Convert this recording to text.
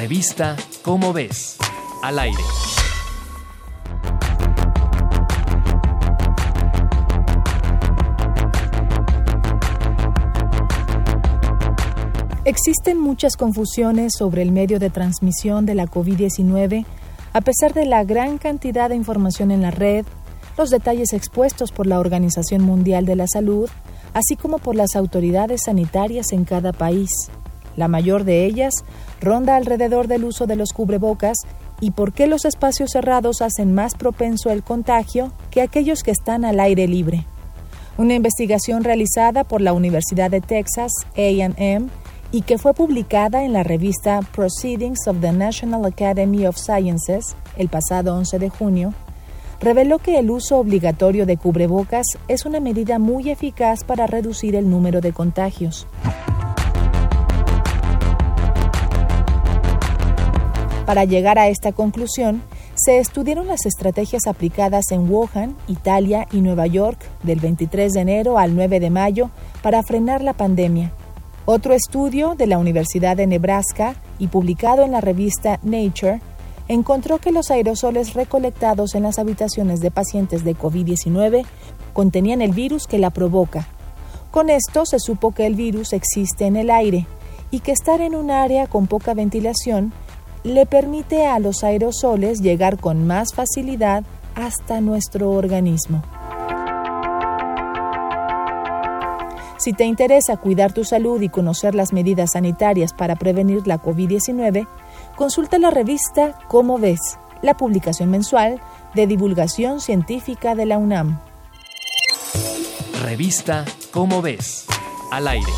Revista Cómo ves, al aire. Existen muchas confusiones sobre el medio de transmisión de la COVID-19 a pesar de la gran cantidad de información en la red, los detalles expuestos por la Organización Mundial de la Salud, así como por las autoridades sanitarias en cada país. La mayor de ellas ronda alrededor del uso de los cubrebocas y por qué los espacios cerrados hacen más propenso el contagio que aquellos que están al aire libre. Una investigación realizada por la Universidad de Texas, AM, y que fue publicada en la revista Proceedings of the National Academy of Sciences el pasado 11 de junio, reveló que el uso obligatorio de cubrebocas es una medida muy eficaz para reducir el número de contagios. Para llegar a esta conclusión, se estudiaron las estrategias aplicadas en Wuhan, Italia y Nueva York del 23 de enero al 9 de mayo para frenar la pandemia. Otro estudio de la Universidad de Nebraska y publicado en la revista Nature encontró que los aerosoles recolectados en las habitaciones de pacientes de COVID-19 contenían el virus que la provoca. Con esto se supo que el virus existe en el aire y que estar en un área con poca ventilación le permite a los aerosoles llegar con más facilidad hasta nuestro organismo. Si te interesa cuidar tu salud y conocer las medidas sanitarias para prevenir la COVID-19, consulta la revista Cómo ves, la publicación mensual de divulgación científica de la UNAM. Revista Cómo ves, al aire.